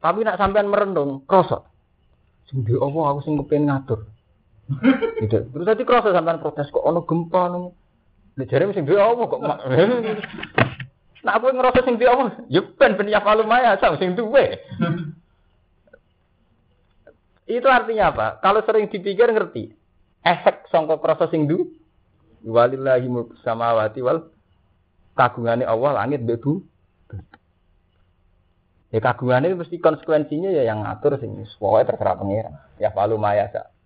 Tapi nek sampean merenung, krasa. Sing duwe Allah aku sing kepen ngatur. Gitu. Terus tadi krasa sampean protes kok ono gempa nang jare sing duwe Allah kok mak- Nah aku ngerasa sing duwe Allah, ya ben ben ya maya sama sing duwe. Itu artinya apa? Kalau sering dipikir ngerti. Efek sangka krasa sing du walillahi mulku samawati wal kagungane Allah langit mbek bu. Ya kagungane mesti konsekuensinya ya yang ngatur sing pokoke terserah pangeran. Ya palu maya sak.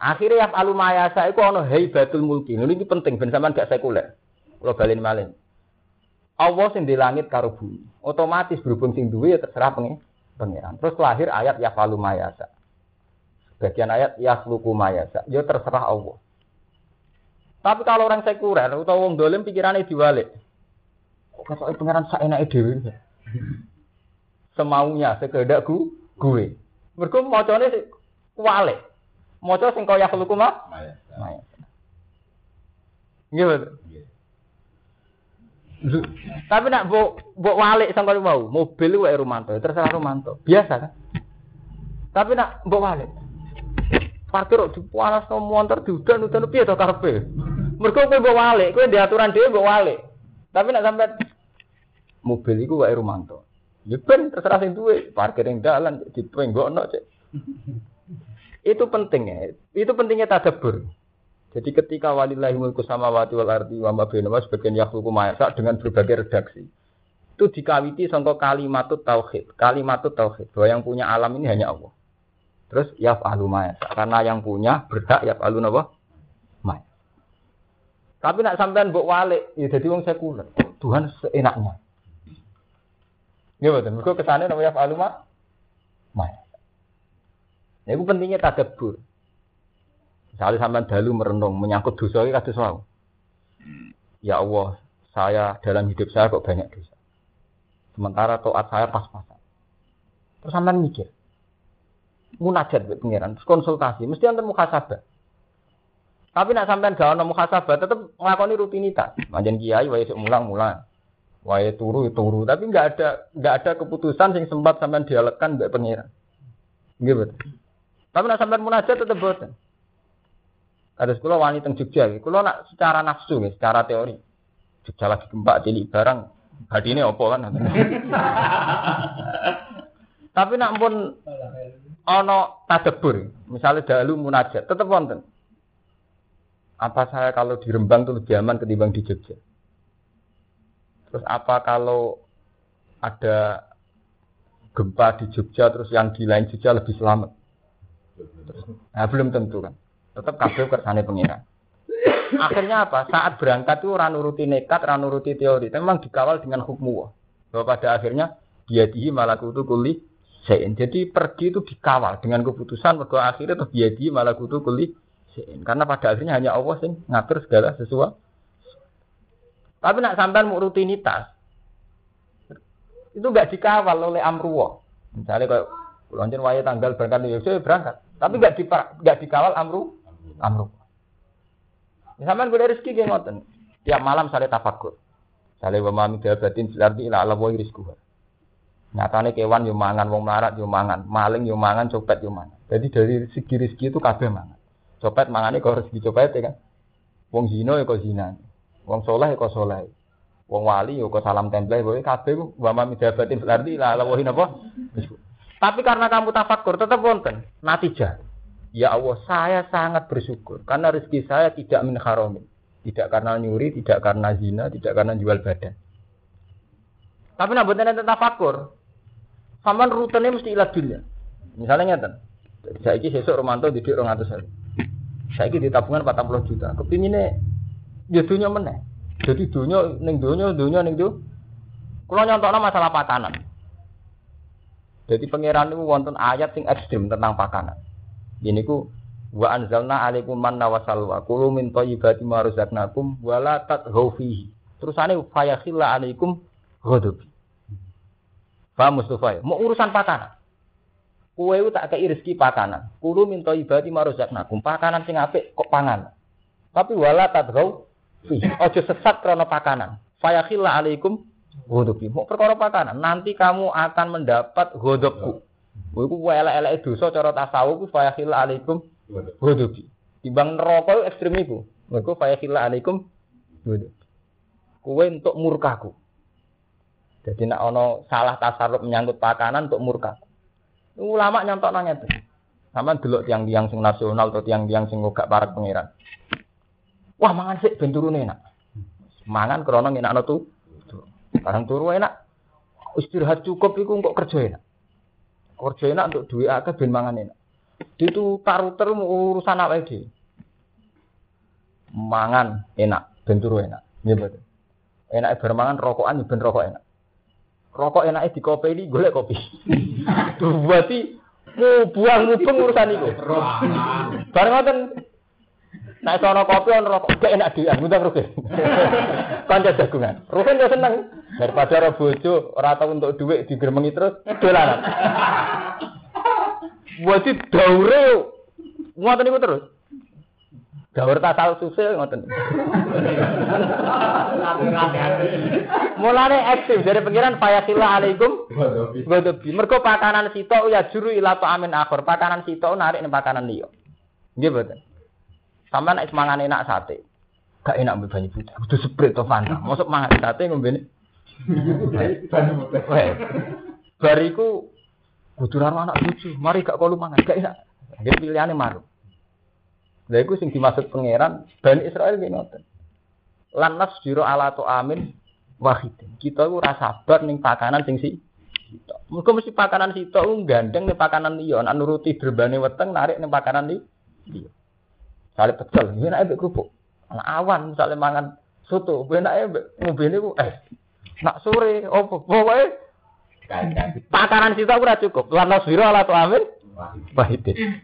Akhirnya ya alu mayasa iku ana haibatul mulki. Ini penting ben sampean gak sekuler. Kula balen malih. Allah sing di langit karo bumi. Otomatis berhubung sing duwe ya terserah pengiran. Terus lahir ayat ya falu mayasa. Bagian ayat ya luku mayasa. Ya terserah Allah. Tapi kalau orang sekuler atau wong dolim pikirannya diwalik. Kok ketok pengiran sak enake dhewe. Semaunya sekedak gu, gue. Mergo macane kuwalik. Maca sing kaya luku mah Maya. Nggih, betul. Tapi nak mbok mbok walik sangka mau, mobil wae Romanto, terserah Romanto. Biasa kan? Tapi nak mbok walik. Parkir kok dipanas no motor diudan-udan piye to karepe? Mergo kowe mbok walik, kowe di aturan dhewe mbok walik. Tapi nak sampe mobil iku wae Romanto. Ya ben terserah sing duwe, parkir ning dalan dipenggokno cek. Itu pentingnya. Itu pentingnya tadabbur. Jadi ketika walillahi mulku samawati wal ardi wa ma sebagian yakhluqu ma dengan berbagai redaksi. Itu dikawiti sangka kalimat tauhid. Kalimat tauhid bahwa yang punya alam ini hanya Allah. Terus yaf'alu ma. Karena yang punya berhak yaf'alu napa? Ma. Tapi nak sampean mbok walik, ya dadi wong sekuler. Tuhan seenaknya. Ya betul. Mergo kesane napa yaf'alu ma? Ma yasha. Nah, itu pentingnya tadabbur. Misalnya sampean dalu merenung menyangkut dosa iki kados. Ya Allah, saya dalam hidup saya kok banyak dosa. Sementara taat saya pas-pasan. Terus sampean mikir. Munajat buat pengiran, terus konsultasi, mesti enten muhasabah. Tapi nak sampean gak ono muhasabah, tetep nglakoni rutinitas. Manjen kiai sik mulang-mulang. Wae turu turu, tapi nggak ada nggak ada keputusan sing sempat sampean dialekkan mbek pengiran. Nggih betul. Tapi nak sampean munajat tetep boten. Ada sekolah wanita teng Jogja, kalau nak secara nafsu, ya, secara teori, Jogja lagi gempa cilik barang, hati ini opo kan? Tapi nak pun ono tadebur, misalnya dalu munajat, tetap wonten. Apa saya kalau di Rembang itu lebih aman ketimbang di Jogja? Terus apa kalau ada gempa di Jogja terus yang di lain Jogja lebih selamat? Nah, belum tentu kan. Tetap kabeh kersane pengira. Akhirnya apa? Saat berangkat itu ora nuruti nekat, ora nuruti teori. Memang dikawal dengan hukum Bahwa pada akhirnya dia dihi malakutu kuli sein. Jadi pergi itu dikawal dengan keputusan bahwa akhirnya tuh dia dihi malakutu kuli sein. Karena pada akhirnya hanya Allah sing ngatur segala sesuatu. Tapi nak sampean mau rutinitas, itu nggak dikawal oleh amruwa. Misalnya kayak Kulonjen waya tanggal berangkat New York, berangkat. Tapi nggak di nggak dikawal amru amru. Misalnya gue rezeki kayak ngoten. Tiap malam saya tafakur. Saya memahami batin berarti ila Allah wa rizquha. Nyatane kewan yo mangan, wong melarat yo mangan, maling yo mangan, copet yo mangan. Jadi dari segi rezeki itu kabeh mangan. Copet mangane kok rezeki copet ya kan. Wong zina ya kok zina. Wong soleh kok soleh. Wong wali ya kok salam tempel, kowe kabeh ku wa ma midabatin berarti ila Allah wa napa? Tapi karena kamu tafakur tetap wonten natijah. Ya Allah, saya sangat bersyukur karena rezeki saya tidak min haramin. Tidak karena nyuri, tidak karena zina, tidak karena jual badan. Tapi nak boten enten tafakur. Saman rutenya mesti ilah dunia. Misalnya ngeten. Saiki sesuk Romanto didik 200.000. Saiki di tabungan 40 juta. Kepingine ya dunia meneh. Jadi dunia ning dunia, dunia ning dunia. Kalau nyontokno masalah pakanan. Jadi pangeran itu wonten ayat sing ekstrim tentang pakanan. Ini ku wa anzalna alaikum manna wa salwa kulu min thayyibati ma razaqnakum wa la tatghaw fihi. Terusane fayakhilla alaikum ghadab. Paham Mustafa? Mau urusan pakanan. Kue itu tak kei rezeki pakanan. Kulu min thayyibati ma razaqnakum. Pakanan sing apik kok pangan. Tapi wala fihi. Ojo sesat krana pakanan. Fayakhilla alaikum Godobi. Mau perkara pakanan. Nanti kamu akan mendapat godobku. Iku elek-elek dosa cara tasawuf ku fa yakhilla alaikum godobi. Timbang neraka ekstrem iku. Mergo fa yakhilla alaikum godobi. Kuwe untuk murkaku. Jadi nak ono salah tasarruf menyangkut pakanan untuk murkaku. Ulama nyontok nanya tuh. Sama dulu tiang-tiang sing nasional atau tiang-tiang sing gak para pangeran. Wah mangan sih benturune enak. Mangan enak tuh sekarang turu enak. Istirahat cukup iku kok kerja enak. Kerja enak untuk duit akeh ben mangan enak. Itu taruter urusan apa itu? Mangan enak, bentur enak. Nggih mboten. Enak bermangan rokokan ben rokok enak. Rokok enaknya di kopi ini golek kopi. Tuh berarti mau buang mubeng urusan itu. Bareng ngoten Nah, sono kopi on rokok gak enak dia, ngundang rugi. Kanca jagungan. Rugi yo seneng daripada ora bojo, ora tau untuk duit digermengi terus dolanan. Wajib daure ngoten niku terus. Daur tasal susil ngoten. Mulane ekstrim dari pengiran fayasila alaikum godobi. Mergo pakanan sito ya juru ila amin akhir. Pakanan sito narik ning pakanan liya. Nggih mboten. Sampai nek semangan enak sate. Gak enak mbek banyu putih. Kudu seprit to Fanta. Mosok mangan sate ngombe. Weh. Bariku kudu karo anak bojo. Mari gak kolu mangan. Gak enak. Nggih pilihane maru. Lha iku sing dimaksud pangeran Bani Israel nggih ngoten. Lan nasjiro ala tu amin wahidin. Kita iku ora sabar ning pakanan sing si Mergo mesti pakanan sitok ku gandeng ning pakanan liya, nek nuruti berbane weteng narik ning pakanan liya. Sale pecel, yen nek kerupuk. Ana awan misale mangan soto, yen nek ngobene ku eh nak sore opo pokoke pakanan sitok ora cukup. Lan nasjiro ala tu amin wahidin.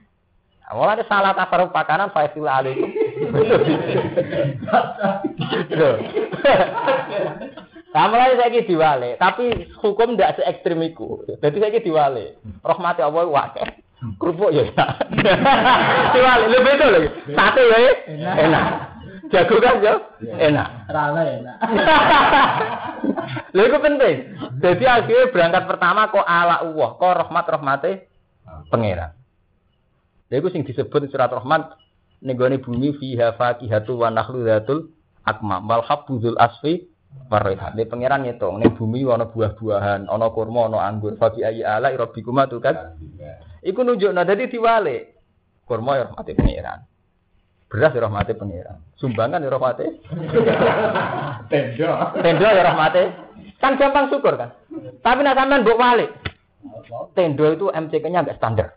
Awalnya salah tasarruf pakanan faizil alaikum. Kamu lagi saya diwale, tapi hukum tidak se ekstrim itu. Jadi saya diwale. Rahmati Allah wakil. Kerupuk ya enak. diwale, lebih itu lagi. Sate ya enak. Jago kan ya enak. Rame enak. Lha itu penting. Jadi akhirnya berangkat pertama kok ala Allah, kok rahmat rahmati pangeran. Lha iku sing disebut surat Rahman ning gone bumi fiha faqihatu wa nakhlu dzatul akmam wal habbuzul asfi waraihan. Nek pangeran ngitung ning bumi ana buah-buahan, ana kurma, ana anggur. Faqi ayi ala rabbikuma tu kan. Iku nunjukno dadi diwale. Kurma ya rahmate pangeran. Beras ya rahmate pangeran. Sumbangan ya rahmate. Tendo. Tendo ya rahmate. Kan gampang syukur kan. Tapi nek sampean mbok wale. Tendo itu MCK-nya agak standar.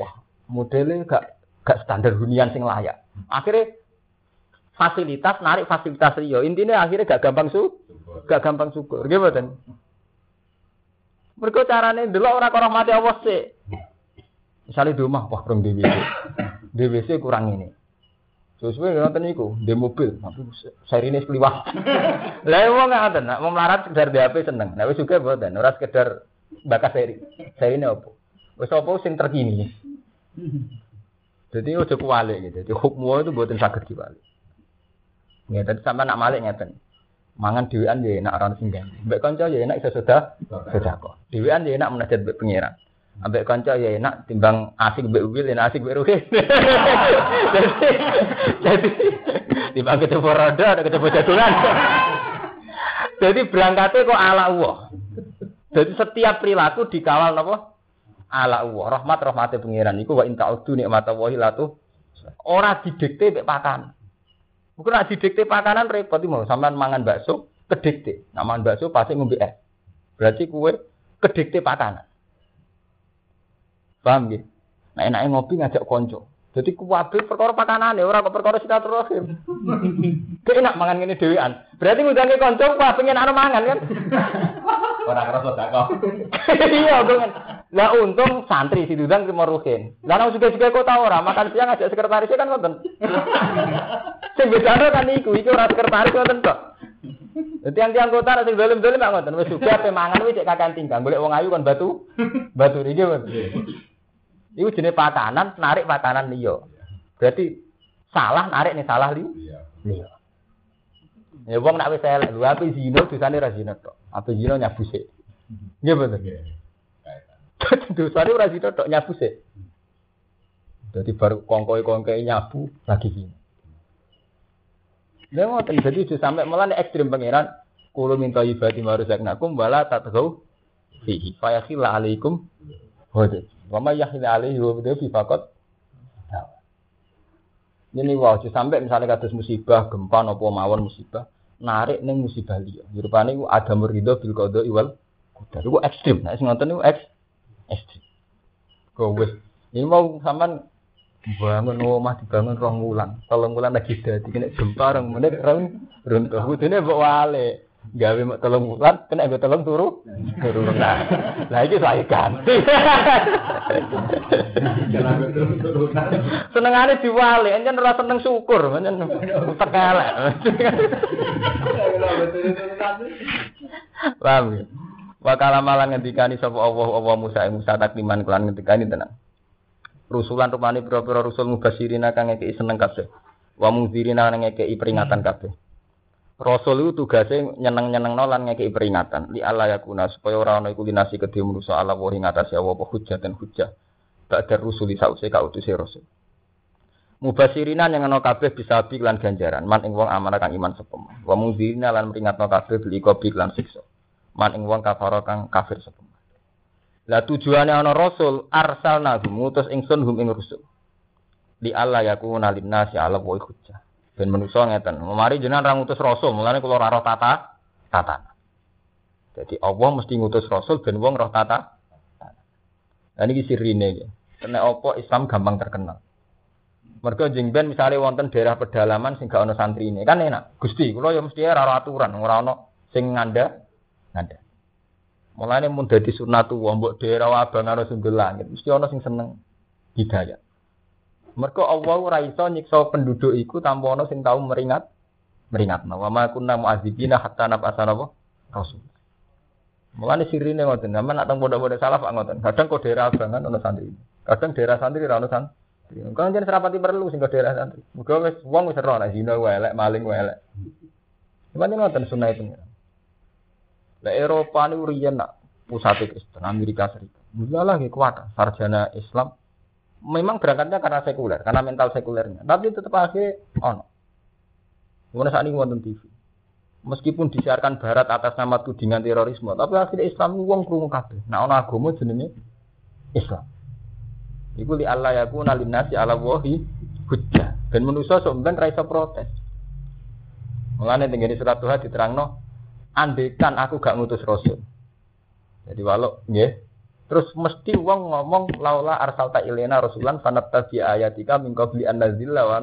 Wah, modelnya gak gak standar hunian sing layak. Akhirnya fasilitas narik fasilitas liyo. Intinya akhirnya gak gampang su, gak gampang syukur. Gimana? Mereka caranya dulu orang orang mati awas sih. Misalnya di rumah, wah kurang DWC. DWC kurang ini. Sesuai nonton iku, di mobil, tapi seri ini sekeliwat. Lah wong ngoten, nak mau melarat sekedar di HP seneng. Nah juga mboten, ora sekedar bakas seri. Seri ini apa? Wis apa sing terkini. Jadi ojo kuwalik gitu. Jadi hukmu itu buatin sakit diwalik. Ya, tadi sama nak malik ngeten. Mangan dhewean ya enak ora sing ganti. Mbek kanca ya enak iso sudah kok. Dhewean ya enak menajat mbek pengiran. Ambek kanca ya enak timbang asik mbek wil enak asik mbek ruhin. Jadi timbang ketemu roda ada ketemu jadungan. Jadi berangkatnya kok ala Allah. Jadi setiap perilaku dikawal napa? ala Allah. Rahmat rahmate pangeran iku wa inta udu nikmat Allah latu ora didikte mek pakanan. Bukan ora didikte pakanan repot mau sampean mangan bakso kedikte. Mangan bakso pasti ngombe es. Berarti kue kedikte pakanan. Paham nggih? Nah enake ngopi ngajak konco. Jadi kuwabe perkara pakanan ya ora kok perkara silaturahim. Kayak enak mangan ngene dhewean. Berarti ngudangi konco kuwi pengen ana mangan kan. Ora kerasa kok. Iya, kan. Lah untung santri si Dudang terima ruhin. Lah nang juga-juga kok tau ora makan siang ngajak sekretarisnya kan ngoten. Sing bedane kan iku, iki ora sekretaris ngoten kok. Dadi tiang kota sing dolim-dolim mak ngoten wis juga ape mangan wis kakan tinggal golek wong ayu kan batu. Batu iki kan. Iku jenis pakanan, narik pakanan liya. Berarti salah narik nih salah li. Liya. Ya wong nak wis elek, lho ape zina dosane ra zina tok. Ape zina nyabuse. Nggih bener. Dosane ora zina tok nyabuse. Jadi baru kongkoi-kongkoi nyabu lagi gini. Lah ngoten jadi itu sampai malah ekstrim pangeran kulo minta ibadi maruzaknakum wala tatgau fihi fa yakhilla alaikum hode. Wa may yakhilla alaihi wa fi faqat ini wow, sampai misalnya kados musibah, gempa nopo mawon musibah, narik neng musibah liya. Rupane iku ada murido bil qada wal qadar. Iku ekstrim. Nek sing ngoten eks ekstrim. Kok wis Ini mau sampean bangun omah dibangun rong wulan, tolong wulan lagi dadi kena gempa rong menit rong runtuh. Kudune mbok wale. Gawe mek tolong wulan kena nggo tolong turu. Turu nah. Lah iki saya ganti. Senengane diwale, encen ora seneng syukur, encen tekelek. Paham ya? Wa kalamalan ngendikani sapa Allah Allah Musa Musa takliman kelan ngendikani tenang. Rusulan rupane pira-pira rusul mubasirina kang ngekeki seneng kabeh. Wa mungzirina kang ngekeki peringatan kabeh. Rasul itu tugasnya nyeneng-nyeneng lan ngekeki peringatan. Li Allah yakuna supaya ora ana iku linasi kedhe manusa ala wa ing atase Allah apa hujjah dan hujjah. Ba'da rusuli sause kautuse rasul. Mubasirina yang ana kabeh bisa bi ganjaran man ing wong amanah kang iman sapa. Wa mungzirina lan peringatno kabeh bil iqabi lan siksa. Man ing wong kafara kang kafir sapa. Lah tujuane ana rasul arsalna ngutus ingsun hum ing rusul. Allah yakuna linnasi ala wa hujjah. Ben manusa ngeten. Mari jenengan ra ngutus rasul, mulane kula ora roh tata tata. Jadi Allah mesti ngutus rasul ben wong roh tata. Nah ini sirine iki. Kena apa Islam gampang terkenal. Mergo jeng ben misalnya wonten daerah pedalaman sing gak ono santri ini kan enak. Gusti, kula ya mesti ora aturan, ora ono sing nganda nganda. Mulane mun dadi sunatu wong mbok daerah abang karo sundul langit, mesti ono sing seneng hidayah. Mergo Allah ora iso nyiksa penduduk iku tanpa ana sing tau meringat meringatno. Wa ma kunna mu'adzibina hatta nab'atsa? Rasul. Mulane sirine ngoten, sampeyan nak teng pondok-pondok salaf ngoten. Kadang kok daerah abangan ana santri. Kadang daerah santri ora ana santri. Kan jen serapati perlu sing daerah santri. Muga wis wong wis ora zina wae elek, maling wae elek. Cuman ngoten sunah itu. Lah Eropa niku riyen nak pusat Kristen Amerika Serikat. Mulalah nggih kuat sarjana Islam memang berangkatnya karena sekuler, karena mental sekulernya. Tapi tetap akhirnya ono. Mana saat ini wonten TV. Meskipun disiarkan Barat atas nama tudingan terorisme, tapi akhirnya Islam uang krungu kabeh. Nah, ono agama jenenge Islam. Iku li Allah yaku nalinasi ala wahi hujjah. Dan manusia sebenarnya raisa protes. Mulane tenggene surat Tuhan diterangno, andekan aku gak ngutus rasul. Jadi walau nggih, Terus mesti wong ngomong laula arsalta ilena rasulan fanattabi ayatika min qabli an nazilla wa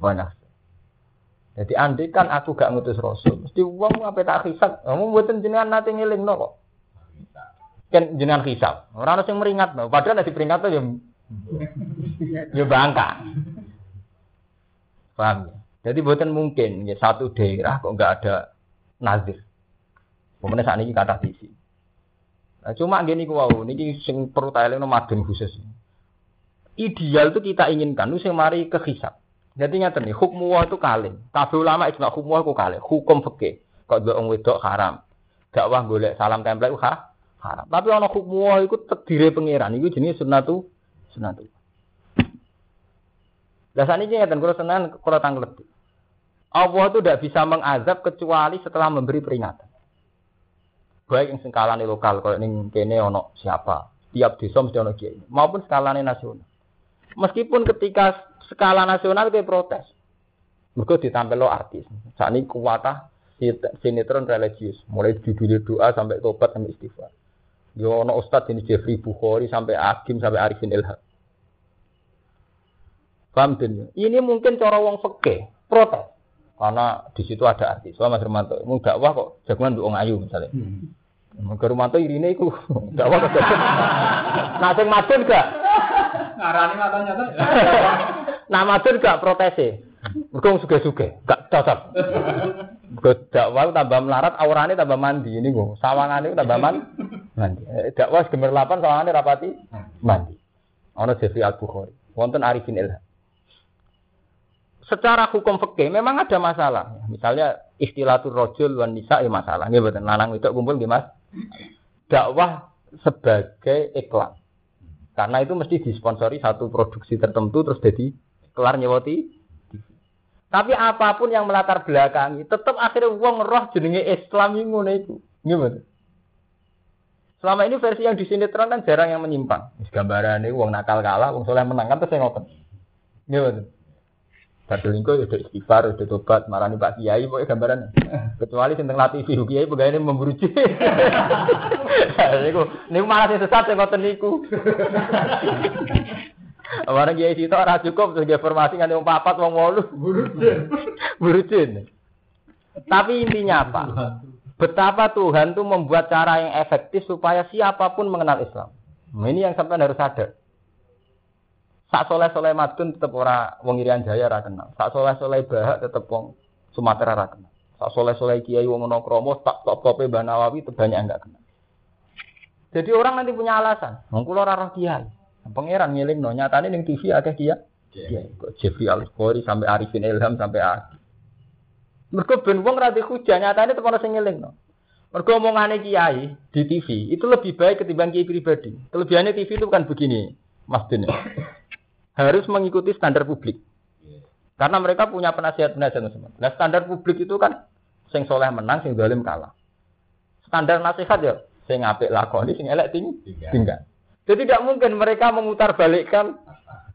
wa Jadi andai kan aku gak ngutus rasul, mesti wong apa tak hisab. Kamu mboten jenengan nate ngelingno kok. Kan jenengan hisab. Ora ono sing meringat, no. padahal nek diperingat ya ya bangka. Paham ya? Jadi buatan mungkin ya satu daerah kok nggak ada nazir. Kemudian saat ini kata visi. Nah, cuma gini ku wow, niki sing perlu no madem khusus. Ideal itu kita inginkan, nu sing mari ke hisab. Jadi nyata nih, hukum itu kalih. Kabeh ulama ijma hukum itu kalih. Hukum fikih. Kok dua orang wedok haram. Dakwah golek salam tempel itu haram. Tapi ana hukum itu terdiri pangeran. Itu jenis sunnatu sunnatu. Lah saniki ngeten kula senan kula tanglet. Allah itu tidak bisa mengazab kecuali setelah memberi peringatan baik yang skalane lokal kalau ning kene ono siapa? Tiap desa mesti ono kiai. Maupun skalane nasional. Meskipun ketika skala nasional itu protes. Mereka ditampil lo artis. Saat ini kuatah sinetron religius. Mulai judul doa sampai tobat sampai istighfar. Yo ono ustadz ini Jeffrey Bukhari sampai Akim sampai Arifin Ilham paham ini mungkin cara wong fakih protes karena di situ ada artis. Soal Mas Romanto, mau dakwah kok jagoan untuk ayu misalnya. Hmm. Ke Romanto irine iku dakwah kok. nah sing madun gak? Ngarani matanya tuh. nah madun gak protese. Mergo suge-suge, gak cocok. Mergo dakwah tambah melarat, aurane tambah mandi ini kok. Sawangane tambah man, mandi. Eh, dakwah gemerlapan sawangane rapati mandi. Ana Jeffrey Al-Bukhari. Wonten Arifin Ilham secara hukum fikih memang ada masalah. Misalnya istilatul rojul wan nisa ya masalah. Nggih mboten lanang itu kumpul nggih Mas. Dakwah sebagai iklan. Karena itu mesti disponsori satu produksi tertentu terus jadi kelar nyewoti. Tapi apa pun yang melatar belakangi, tetap akhirnya uang roh jenenge Islam ini ngono itu. Nggih Selama ini versi yang di sinetron kan jarang yang menyimpang. Gambaran ini uang nakal kalah, uang soleh menang kan terus saya ngotot. Nggih Badulingko ya udah istighfar, udah tobat, marani Pak Kiai, pokoknya gambaran. Kecuali tentang latih Ibu Kiai, pegawai ini memburu Niku, niku malah sing sesat sing ngoten niku. Barang kiai sitok ora cukup terus informasi nganti wong papat wong wolu. Burujin. Tapi intinya apa? Betapa Tuhan tuh membuat cara yang efektif supaya siapa pun mengenal Islam. Nah, ini yang sampai harus sadar. Sak soleh soleh madun tetap ora wong Irian Jaya ora kenal. Sak soleh soleh bahak tetap wong Sumatera ora kenal. Sak soleh soleh Kiai wong Monokromo tak top tope Mbah Nawawi itu banyak enggak kenal. Jadi orang nanti punya alasan. Wong kula ora roh Kiai. Pangeran ngiling no nyatane ning TV akeh Kiai. Kiai kok Jeffrey Al sampai Arifin Ilham sampai Adi. Mergo ben wong ra dihujah nyatane temen sing ngelingno. Mergo omongane kiai di TV itu lebih baik ketimbang kiai pribadi. Kelebihannya TV itu bukan begini, Mas Dene. Harus mengikuti standar publik. Karena mereka punya penasihat-penasihat semua. Nah, standar publik itu kan sing soleh menang, sing zalim kalah. Standar nasihat ya sing apik lakoni, sing elek ting tinggal. Jadi tidak mungkin mereka memutar balikkan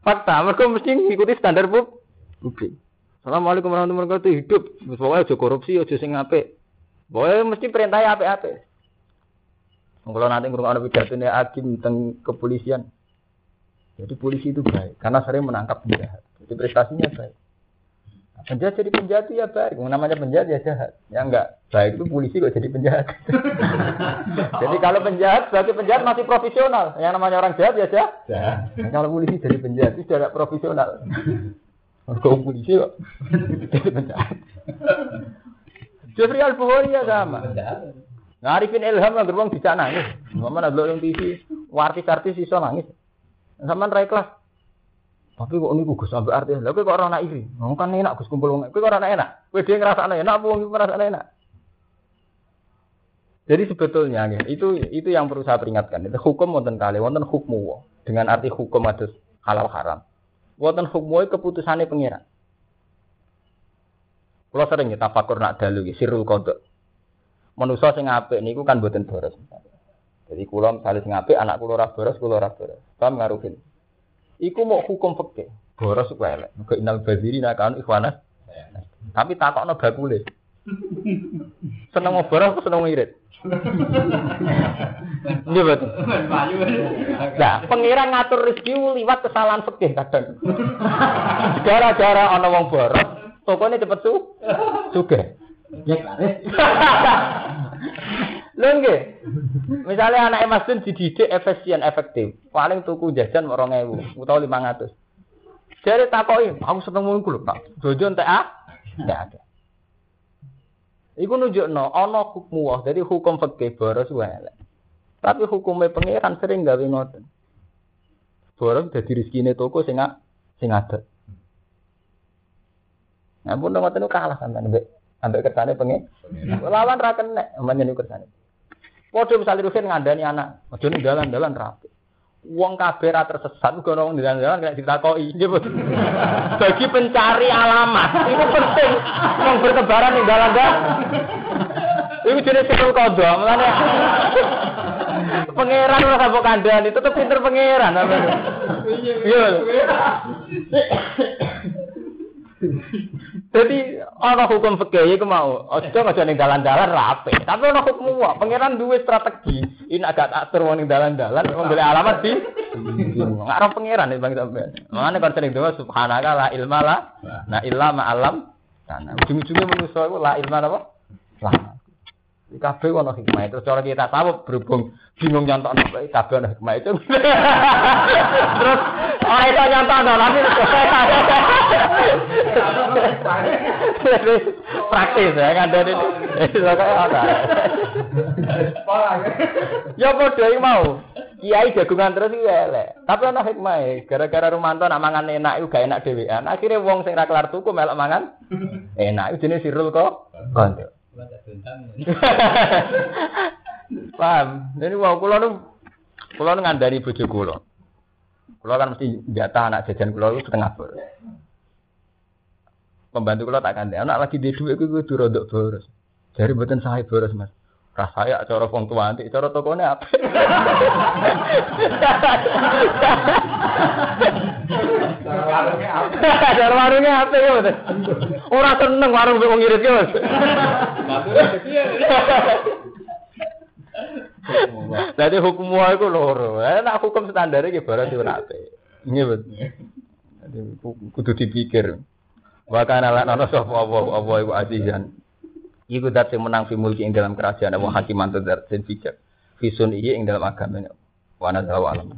fakta. Mereka mesti mengikuti standar publik. Assalamualaikum warahmatullahi wabarakatuh. Hidup, pokoknya aja korupsi, aja sing apik. Pokoknya mesti perintah apik-apik. Kalau nanti ngurung pidato ini hakim tentang kepolisian. Jadi polisi itu baik, karena sering menangkap penjahat. Jadi prestasinya baik. Nah, penjahat jadi penjahat itu ya baik. Namanya penjahat ya jahat. Ya enggak baik itu polisi kok jadi penjahat. jadi kalau penjahat sebagai penjahat masih profesional. Yang namanya orang jahat ya jahat. Nah, kalau polisi jadi penjahat itu tidak profesional. Mergo polisi kok. Jeffrey Al Bukhari ya sama. Nah, Arifin Ilham yang gerbang bisa nangis. Mana ada yang TV, artis-artis iso nangis. Sama ra kelas. Tapi kok ini gue sampai artis. Lah kok orang anak iri. Ngomong kan enak Gus kumpul wong. Kowe ora enak. Kowe dhewe ngrasakno enak apa wong ngrasakno enak. Jadi sebetulnya itu itu yang perlu saya peringatkan. Itu hukum wonten kali, wonten hukmu dengan arti hukum ada halal haram. Wonten hukmu keputusannya pengira. Kalau sering kita tafakur nak dalu sirul kodok. Manusa sing apik niku kan boten boros. Jadi kula misalnya sing apik anak kula ora boros, kula ora boros. Paham ngaruhin. Iku mau hukum fikih. Boros ku elek. Muga inal baziri nakan ikhwana. Tapi takokno bakule. Seneng mau boros seneng irit. Iya betul. Nah, pengiran ngatur rezeki liwat kesalahan fikih kadang. Gara-gara ana wong boros, tokone cepet su sugih. Ya nggih. Misale anake Mas Dun dididik efisien efektif, paling tuku jajan 2000 utawa 500. Jare takoki, aku seneng ngono ku lho, Pak. Jojo entek ah? Enggak ada. Iku nunjukno ana hukum wah, jadi hukum fikih boros wae. Tapi hukumnya pangeran sering gawe ngoten. Boros dadi rezekine toko sing sing ada. Nah, pun ngoten kalah sampean mbek ambek kersane pengen. Lawan ra kenek, menyen kersane. Padha misale Ruhin ngandani anak, aja ning dalan-dalan rapi. Wong kabeh ra tersesat uga wong di dalan kena ditakoki. Bagi pencari alamat itu penting. Wong bertebaran di dalan-dalan. Iku jenis sikul kodo, mulane pangeran ora sabuk kandhani, tetep pinter pangeran. Iya. Jadi ana hukum fikih iku mau, aja aja ning dalan-dalan rapi. Tapi ana hukum wae, pangeran duwe strategi. Ini agak atur wong ning dalan-dalan golek alamat di Ngarep pangeran Bang sampean. Mane kon sering doa subhanaka la ilma la na illa ma alam. Nah, ujung-ujungnya manusia itu la ilma apa? Lah. Kabeh ono hikmah itu cara kita tahu berhubung bingung nyontok napa kabeh ono hikmah itu. Terus ora iso nyontok tapi praktis ya kan dari itu kayak apa? Ya padha mau. Kiai jagungan terus iki elek. Tapi ana hikmah gara-gara Rumanto nak mangan enak iku gak enak dhewean. Akhire wong sing ra kelar tuku melok mangan enak. Iku jenenge sirul kok. Konco. Paham? Jadi wow, kulo nu kulo nu ngandani bojo kulo. Kulo kan mesti jatah anak jajan itu setengah bor. Pembantu kulo tak kandani. Anak lagi di duit kudu kudu rodok boros. Jadi buatan saya boros mas. Rasaya cara wong tua nanti, cara tokone apa? Cara warungnya apa ya? Orang seneng warung mbek wong irit ya mas. Jadi hukum wae iku loro. Eh, Nek hukum standar iki ora apik. Iya betul. Jadi ku- kudu dipikir. Wa kana lan ana sapa apa apa iku azizan. Iku dat sing menang fi mulki ing dalam kerajaan apa hakiman tur dat sing bijak. Fi sunnihi ing dalam agama. Wa nadzawa alam.